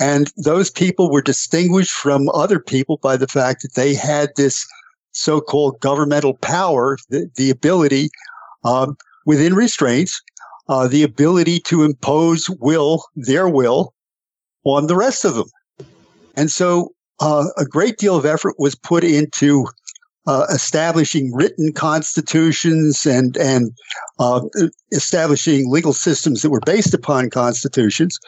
And those people were distinguished from other people by the fact that they had this so called governmental power, the, the ability, um, within restraints, uh, the ability to impose will, their will, on the rest of them. And so uh, a great deal of effort was put into uh, establishing written constitutions and and uh, establishing legal systems that were based upon constitutions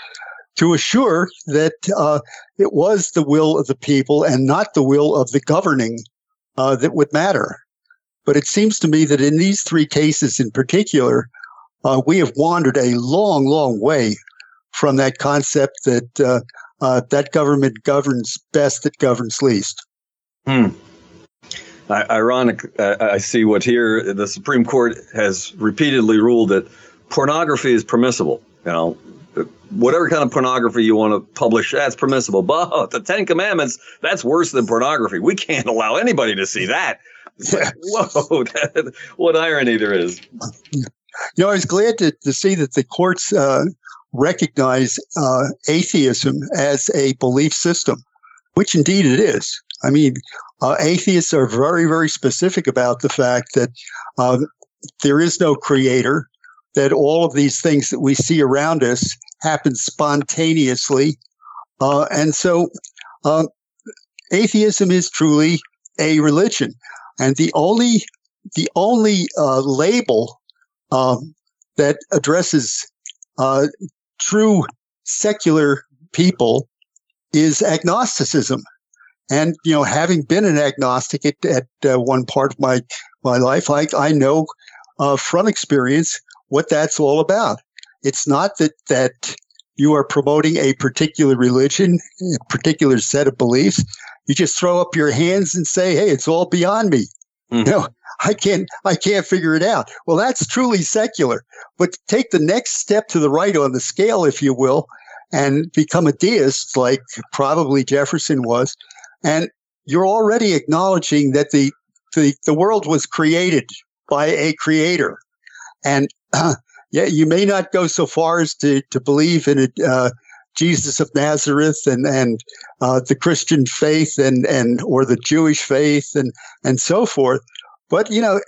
to assure that uh, it was the will of the people and not the will of the governing uh, that would matter. But it seems to me that in these three cases in particular, uh, we have wandered a long, long way from that concept that uh, that government governs best that governs least. Hmm ironic, uh, I see what here the Supreme Court has repeatedly ruled that pornography is permissible. You know, whatever kind of pornography you want to publish, that's permissible. But the Ten Commandments, that's worse than pornography. We can't allow anybody to see that. Like, whoa, that, what irony there is. You know, I was glad to, to see that the courts uh, recognize uh, atheism as a belief system, which indeed it is. I mean, uh, atheists are very, very specific about the fact that uh, there is no creator, that all of these things that we see around us happen spontaneously. Uh, and so um, atheism is truly a religion. And the only, the only uh, label um, that addresses uh, true secular people is agnosticism. And, you know, having been an agnostic at, at uh, one part of my, my life, I, I know uh, from experience what that's all about. It's not that, that you are promoting a particular religion, a particular set of beliefs. You just throw up your hands and say, Hey, it's all beyond me. Mm-hmm. Know, I can't, I can't figure it out. Well, that's truly secular, but take the next step to the right on the scale, if you will, and become a deist like probably Jefferson was and you're already acknowledging that the, the, the world was created by a creator. And yeah, you may not go so far as to, to believe in it, uh, Jesus of Nazareth and and uh, the Christian faith and and or the Jewish faith and and so forth. But you know,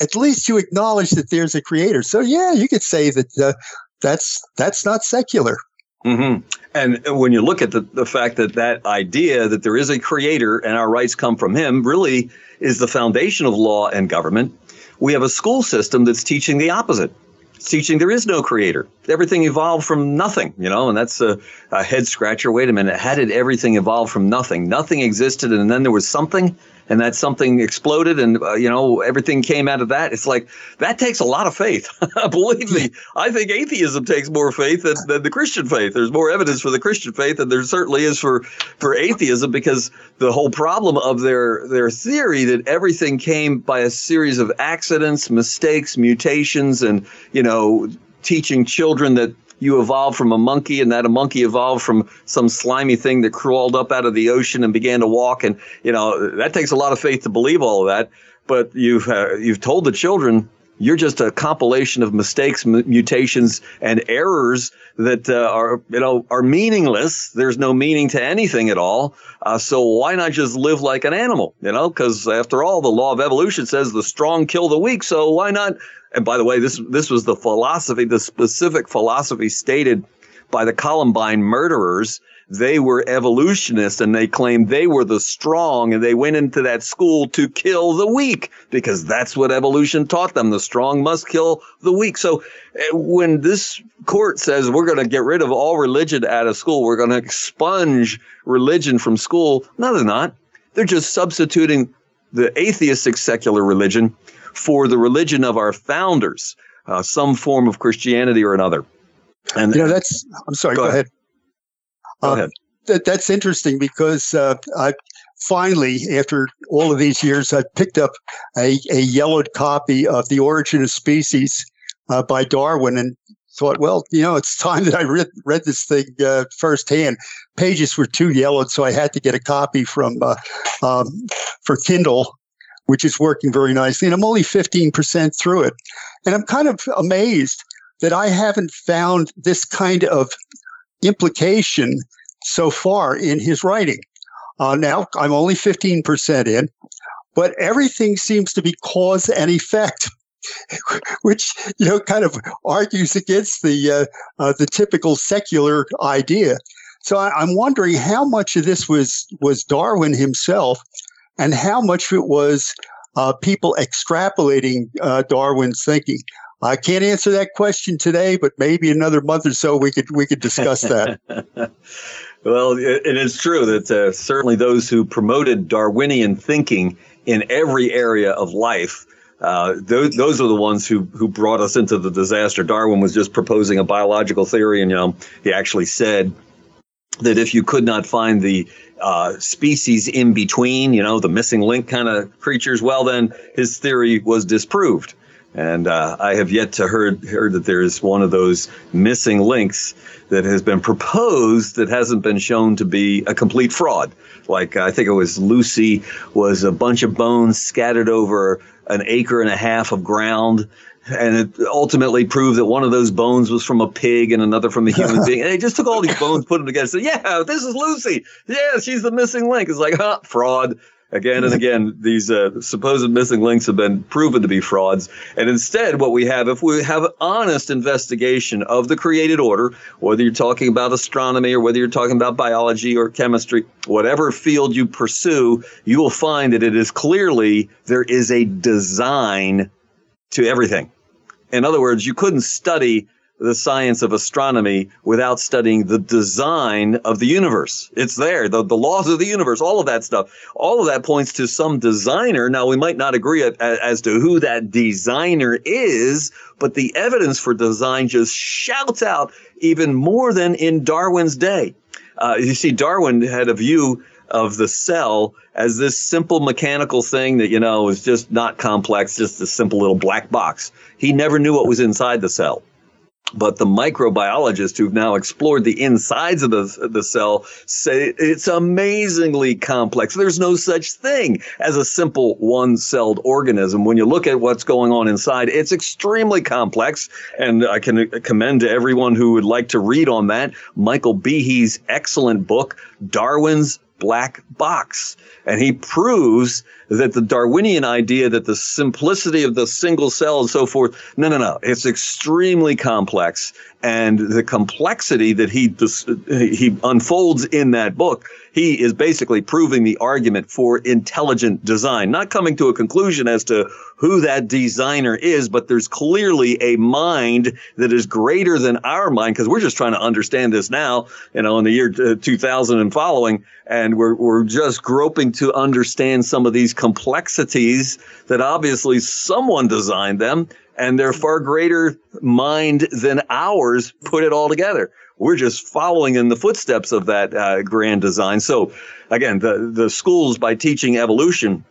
at least you acknowledge that there's a creator. So yeah, you could say that uh, that's that's not secular. Mm-hmm. And when you look at the, the fact that that idea that there is a creator and our rights come from him really is the foundation of law and government, we have a school system that's teaching the opposite. Teaching there is no creator. Everything evolved from nothing, you know, and that's a, a head scratcher. Wait a minute. How did everything evolve from nothing? Nothing existed and then there was something and that something exploded and uh, you know everything came out of that. It's like that takes a lot of faith. Believe me i think atheism takes more faith than, than, the christian faith. There's more evidence for the christian faith than there certainly is for for atheism because the whole problem of their their theory that everything came by a series of accidents mistakes mutations and you know teaching children that you evolved from a monkey and that a monkey evolved from some slimy thing that crawled up out of the ocean and began to walk. And, you know, that takes a lot of faith to believe all of that. But you've, uh, you've told the children you're just a compilation of mistakes, m- mutations, and errors that uh, are you know are meaningless. There's no meaning to anything at all. Uh, so why not just live like an animal? You know, because after all, the law of evolution says the strong kill the weak. So why not? And by the way, this this was the philosophy, the specific philosophy stated by the Columbine murderers they were evolutionists and they claimed they were the strong and they went into that school to kill the weak because that's what evolution taught them. The strong must kill the weak. So eh, when this court says we're going to get rid of all religion out of school, we're going to expunge religion from school. No, they're not. They're just substituting the atheistic secular religion for the religion of our founders, uh, some form of Christianity or another. And you know, that's, I'm sorry, go, go ahead. ahead. Go uh, ahead. That, that's interesting because uh, I finally, after all of these years, I picked up a, a yellowed copy of The Origin of Species uh, by Darwin and thought, well, you know, it's time that I read, read this thing uh, firsthand. Pages were too yellowed, so I had to get a copy from uh, um, for Kindle, which is working very nicely. And I'm only 15% through it. And I'm kind of amazed that I haven't found this kind of implication so far in his writing. Uh, now, I'm only 15% in, but everything seems to be cause and effect. which you know kind of argues against the uh, uh, the typical secular idea. So I, am wondering how much of this was was Darwin himself, and how much of it was uh, people extrapolating uh, Darwin's thinking. I can't answer that question today, but maybe another month or so we could we could discuss that. well, it, it is true that uh, certainly those who promoted Darwinian thinking in every area of life. Uh, those, those are the ones who who brought us into the disaster. Darwin was just proposing a biological theory, and you know he actually said that if you could not find the uh, species in between, you know, the missing link kind of creatures, well, then his theory was disproved. And uh, I have yet to heard heard that there is one of those missing links that has been proposed that hasn't been shown to be a complete fraud. Like I think it was Lucy was a bunch of bones scattered over an acre and a half of ground. And it ultimately proved that one of those bones was from a pig and another from a human being. And they just took all these bones, put them together, said, "Yeah, this is Lucy. Yeah, she's the missing link." It's like, huh, fraud again and again, these uh, supposed missing links have been proven to be frauds. And instead, what we have, if we have honest investigation of the created order, whether you're talking about astronomy or whether you're talking about biology or chemistry, whatever field you pursue, you will find that it is clearly there is a design to everything. In other words, you couldn't study the science of astronomy without studying the design of the universe. It's there, the, the laws of the universe, all of that stuff. All of that points to some designer. Now, we might not agree at, as to who that designer is, but the evidence for design just shouts out even more than in Darwin's day. Uh, you see, Darwin had a view of the cell as this simple mechanical thing that, you know, is just not complex, just a simple little black box. He never knew what was inside the cell. But the microbiologists who've now explored the insides of the, the cell say it's amazingly complex. There's no such thing as a simple one celled organism. When you look at what's going on inside, it's extremely complex. And I can commend to everyone who would like to read on that Michael Behe's excellent book, Darwin's Black Box. And he proves that the Darwinian idea that the simplicity of the single cell and so forth, no, no, no, it's extremely complex. And the complexity that he, he unfolds in that book, he is basically proving the argument for intelligent design, not coming to a conclusion as to who that designer is, but there's clearly a mind that is greater than our mind because we're just trying to understand this now, you know, in the year uh, 2000 and following. And we're, we're just groping to understand some of these complexities that obviously someone designed them and they're far greater mind than ours put it all together. We're just following in the footsteps of that uh, grand design. So again, the, the schools by teaching evolution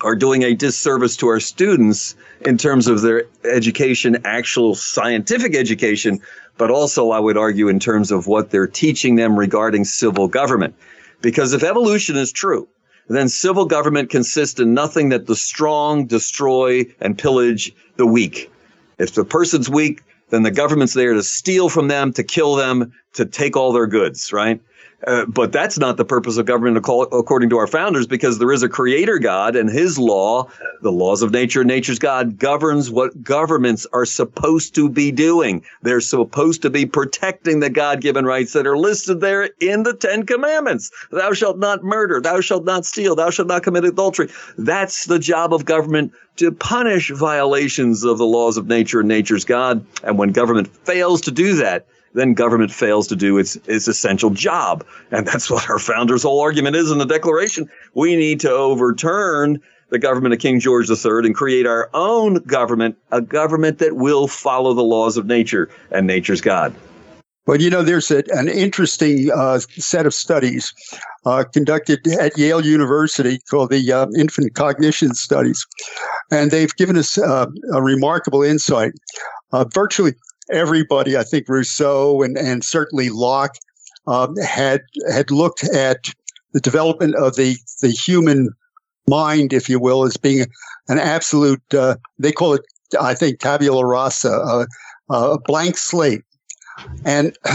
are doing a disservice to our students in terms of their education, actual scientific education, but also, I would argue, in terms of what they're teaching them regarding civil government. Because if evolution is true, then civil government consists in nothing that the strong destroy and pillage the weak. If the person's weak, then the government's there to steal from them, to kill them, to take all their goods, right? Uh, but that's not the purpose of government according to our founders because there is a creator God and his law, the laws of nature, nature's God governs what governments are supposed to be doing. They're supposed to be protecting the God given rights that are listed there in the Ten Commandments. Thou shalt not murder. Thou shalt not steal. Thou shalt not commit adultery. That's the job of government to punish violations of the laws of nature and nature's God. And when government fails to do that, then government fails to do its, its essential job. And that's what our founders' whole argument is in the Declaration. We need to overturn the government of King George III and create our own government, a government that will follow the laws of nature and nature's God. Well, you know, there's a, an interesting uh, set of studies uh, conducted at Yale University called the uh, Infant Cognition Studies. And they've given us uh, a remarkable insight. Uh, virtually everybody, I think Rousseau and, and certainly Locke, um, had had looked at the development of the the human mind, if you will, as being an absolute. Uh, they call it, I think, tabula rasa, a blank slate, and.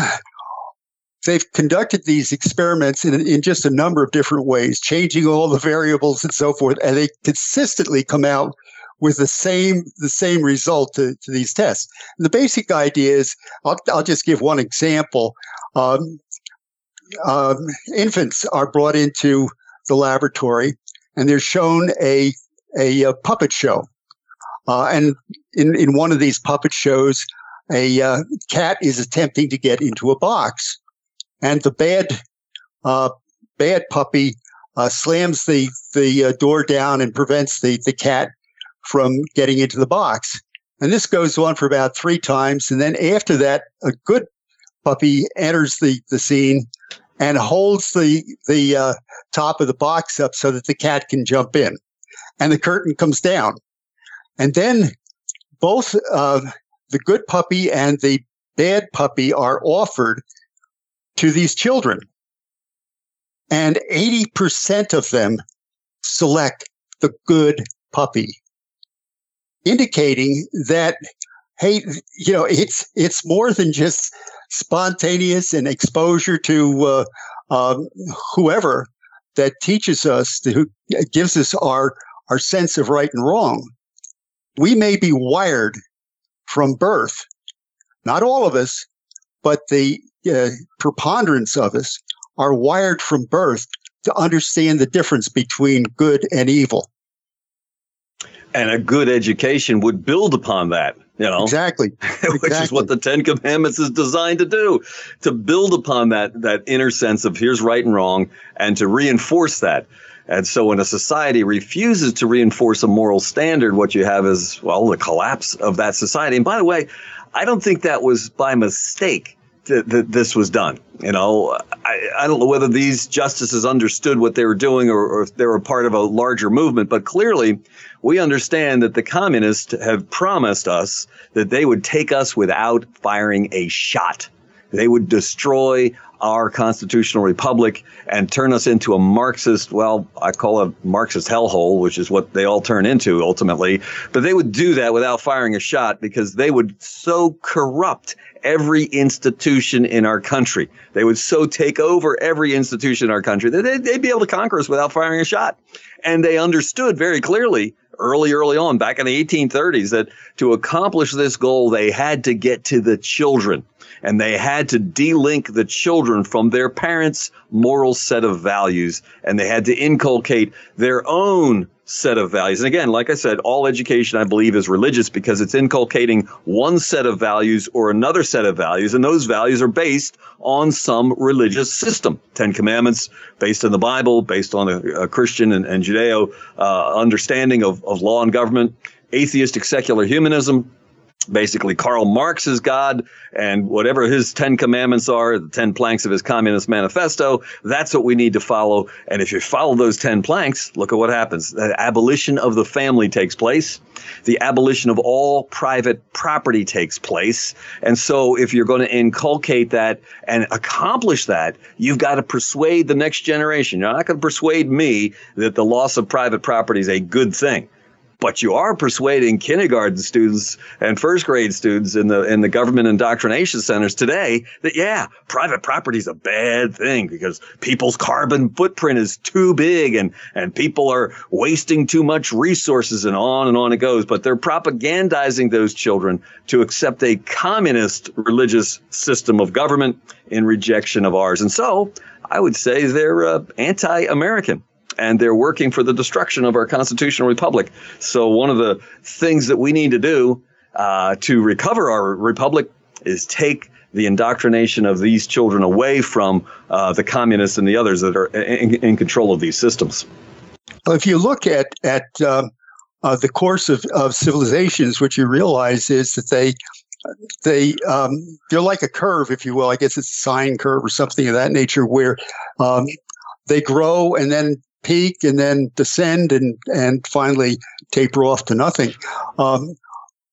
They've conducted these experiments in, in just a number of different ways, changing all the variables and so forth, and they consistently come out with the same the same result to, to these tests. And the basic idea is, I'll, I'll just give one example. Um, um, infants are brought into the laboratory, and they're shown a a, a puppet show. Uh, and in in one of these puppet shows, a uh, cat is attempting to get into a box, and the bad uh, bad puppy uh, slams the the uh, door down and prevents the the cat from getting into the box. And this goes on for about three times. And then after that, a good puppy enters the, the scene and holds the, the uh, top of the box up so that the cat can jump in. And the curtain comes down. And then both uh, the good puppy and the bad puppy are offered to these children. And 80% of them select the good puppy indicating that hey, you know, it's it's more than just spontaneous and exposure to uh, um, whoever that teaches us, to, who gives us our our sense of right and wrong. We may be wired from birth, not all of us, but the uh, preponderance of us are wired from birth to understand the difference between good and evil. And a good education would build upon that you know? Exactly. Which exactly. is what the 10 commandments is designed to do to build upon that that inner sense of here's right and wrong and to reinforce that and so when a society refuses to reinforce a moral standard what you have is well the collapse of that society and by the way i don't think that was by mistake that, that this was done. You know, I, I don't know whether these justices understood what they were doing or, or if they were part of a larger movement, but clearly we understand that the communists have promised us that they would take us without firing a shot. They would destroy our constitutional republic and turn us into a Marxist, well, I call it Marxist hellhole, which is what they all turn into ultimately. But they would do that without firing a shot because they would so corrupt every institution in our country. They would so take over every institution in our country that they'd, they'd be able to conquer us without firing a shot. And they understood very clearly early, early on, back in the 1830s, that to accomplish this goal, they had to get to the children and they had to delink the children from their parents' moral set of values and they had to inculcate their own set of values. And again, like I said, all education, I believe, is religious because it's inculcating one set of values or another set of values. And those values are based on some religious system. Ten Commandments, based on the Bible, based on a, a Christian and, and Judeo uh, understanding of, of law and government, atheistic secular humanism, basically Karl Marx's God and whatever his 10 commandments are, the 10 planks of his communist manifesto, that's what we need to follow. And if you follow those 10 planks, look at what happens. The abolition of the family takes place. The abolition of all private property takes place. And so if you're going to inculcate that and accomplish that, you've got to persuade the next generation. You're not going to persuade me that the loss of private property is a good thing but you are persuading kindergarten students and first grade students in the in the government indoctrination centers today that yeah, private property is a bad thing because people's carbon footprint is too big and and people are wasting too much resources and on and on it goes. But they're propagandizing those children to accept a communist religious system of government in rejection of ours. And so I would say they're uh, anti-American and they're working for the destruction of our constitutional republic. So one of the things that we need to do uh, to recover our republic is take the indoctrination of these children away from uh, the communists and the others that are in, in, control of these systems. If you look at at um, uh, the course of, of civilizations, what you realize is that they they um, they're like a curve, if you will. I guess it's a sine curve or something of that nature, where um, they grow and then peak and then descend and and finally taper off to nothing. Um,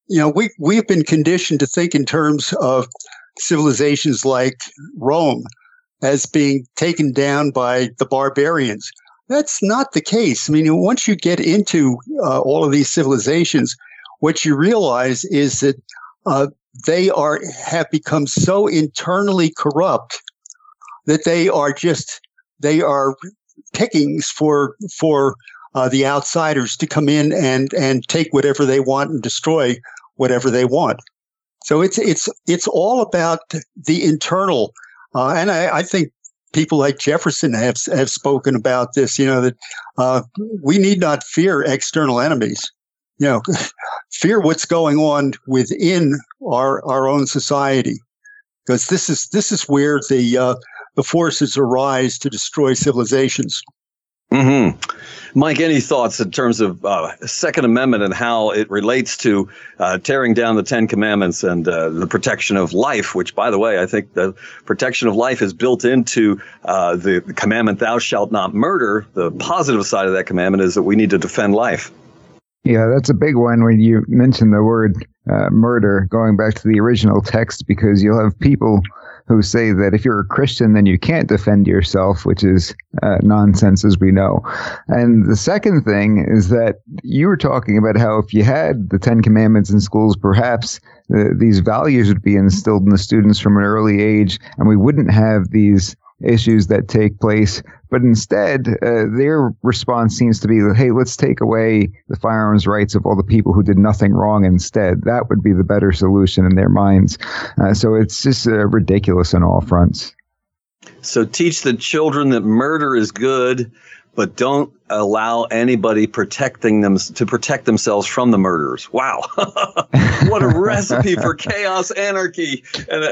you know, we we've been conditioned to think in terms of civilizations like Rome as being taken down by the barbarians. That's not the case. I mean, once you get into uh, all of these civilizations, what you realize is that uh, they are have become so internally corrupt that they are just they are pickings for for uh, the outsiders to come in and and take whatever they want and destroy whatever they want. So it's it's it's all about the internal, uh, and I, I, think people like Jefferson have have spoken about this. You know that uh, we need not fear external enemies. You know, fear what's going on within our our own society, because this is this is where the uh, the forces arise to destroy civilizations. hmm Mike, any thoughts in terms of uh, Second Amendment and how it relates to uh, tearing down the Ten Commandments and uh, the protection of life? Which, by the way, I think the protection of life is built into uh, the commandment "Thou shalt not murder." The positive side of that commandment is that we need to defend life. Yeah, that's a big one when you mention the word uh, murder, going back to the original text, because you'll have people who say that if you're a Christian, then you can't defend yourself, which is uh, nonsense, as we know. And the second thing is that you were talking about how if you had the Ten Commandments in schools, perhaps uh, these values would be instilled in the students from an early age, and we wouldn't have these issues that take place. But instead, uh, their response seems to be, that, hey, let's take away the firearms rights of all the people who did nothing wrong instead. That would be the better solution in their minds. Uh, so it's just uh, ridiculous on all fronts. So teach the children that murder is good, but don't allow anybody protecting them to protect themselves from the murderers. Wow, what a recipe for chaos, anarchy, and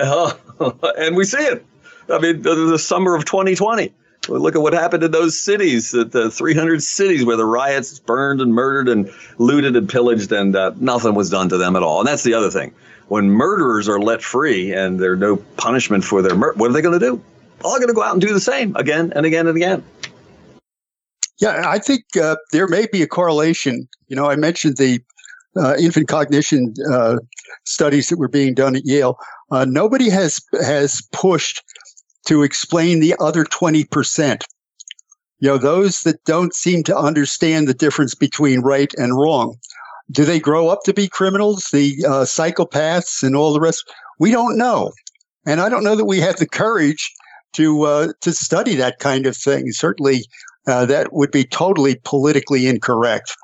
and we see it. I mean, the, the summer of 2020. Look at what happened in those cities, the 300 cities where the riots burned and murdered and looted and pillaged, and uh, nothing was done to them at all. And that's the other thing. When murderers are let free and there's no punishment for their murder, what are they going to do? All going to go out and do the same again and again and again. Yeah, I think uh, there may be a correlation. You know, I mentioned the uh, infant cognition uh, studies that were being done at Yale. Uh, nobody has has pushed to explain the other 20%. You know, those that don't seem to understand the difference between right and wrong. Do they grow up to be criminals, the uh, psychopaths, and all the rest? We don't know. And I don't know that we have the courage to uh, to study that kind of thing. Certainly, uh, that would be totally politically incorrect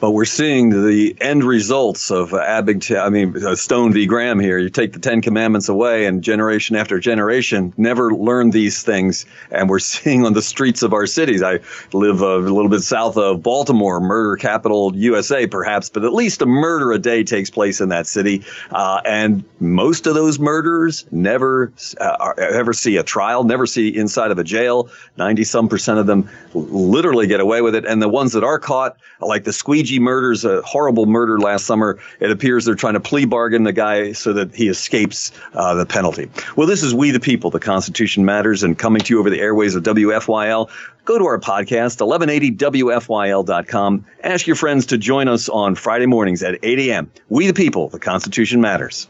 but we're seeing the end results of Abington. I mean, uh, Stone v. Graham here. You take the Ten Commandments away, and generation after generation never learned these things. And we're seeing on the streets of our cities. I live a little bit south of Baltimore, murder capital USA, perhaps, but at least a murder a day takes place in that city. Uh, and most of those murderers never uh, ever see a trial, never see inside of a jail. Ninety some percent of them literally get away with it, and the ones that are caught, like the squeegee Murders, a horrible murder last summer. It appears they're trying to plea bargain the guy so that he escapes uh, the penalty. Well, this is We the People, the Constitution Matters, and coming to you over the airways of WFYL. Go to our podcast, 1180WFYL.com. Ask your friends to join us on Friday mornings at 8 a.m. We the People, the Constitution Matters.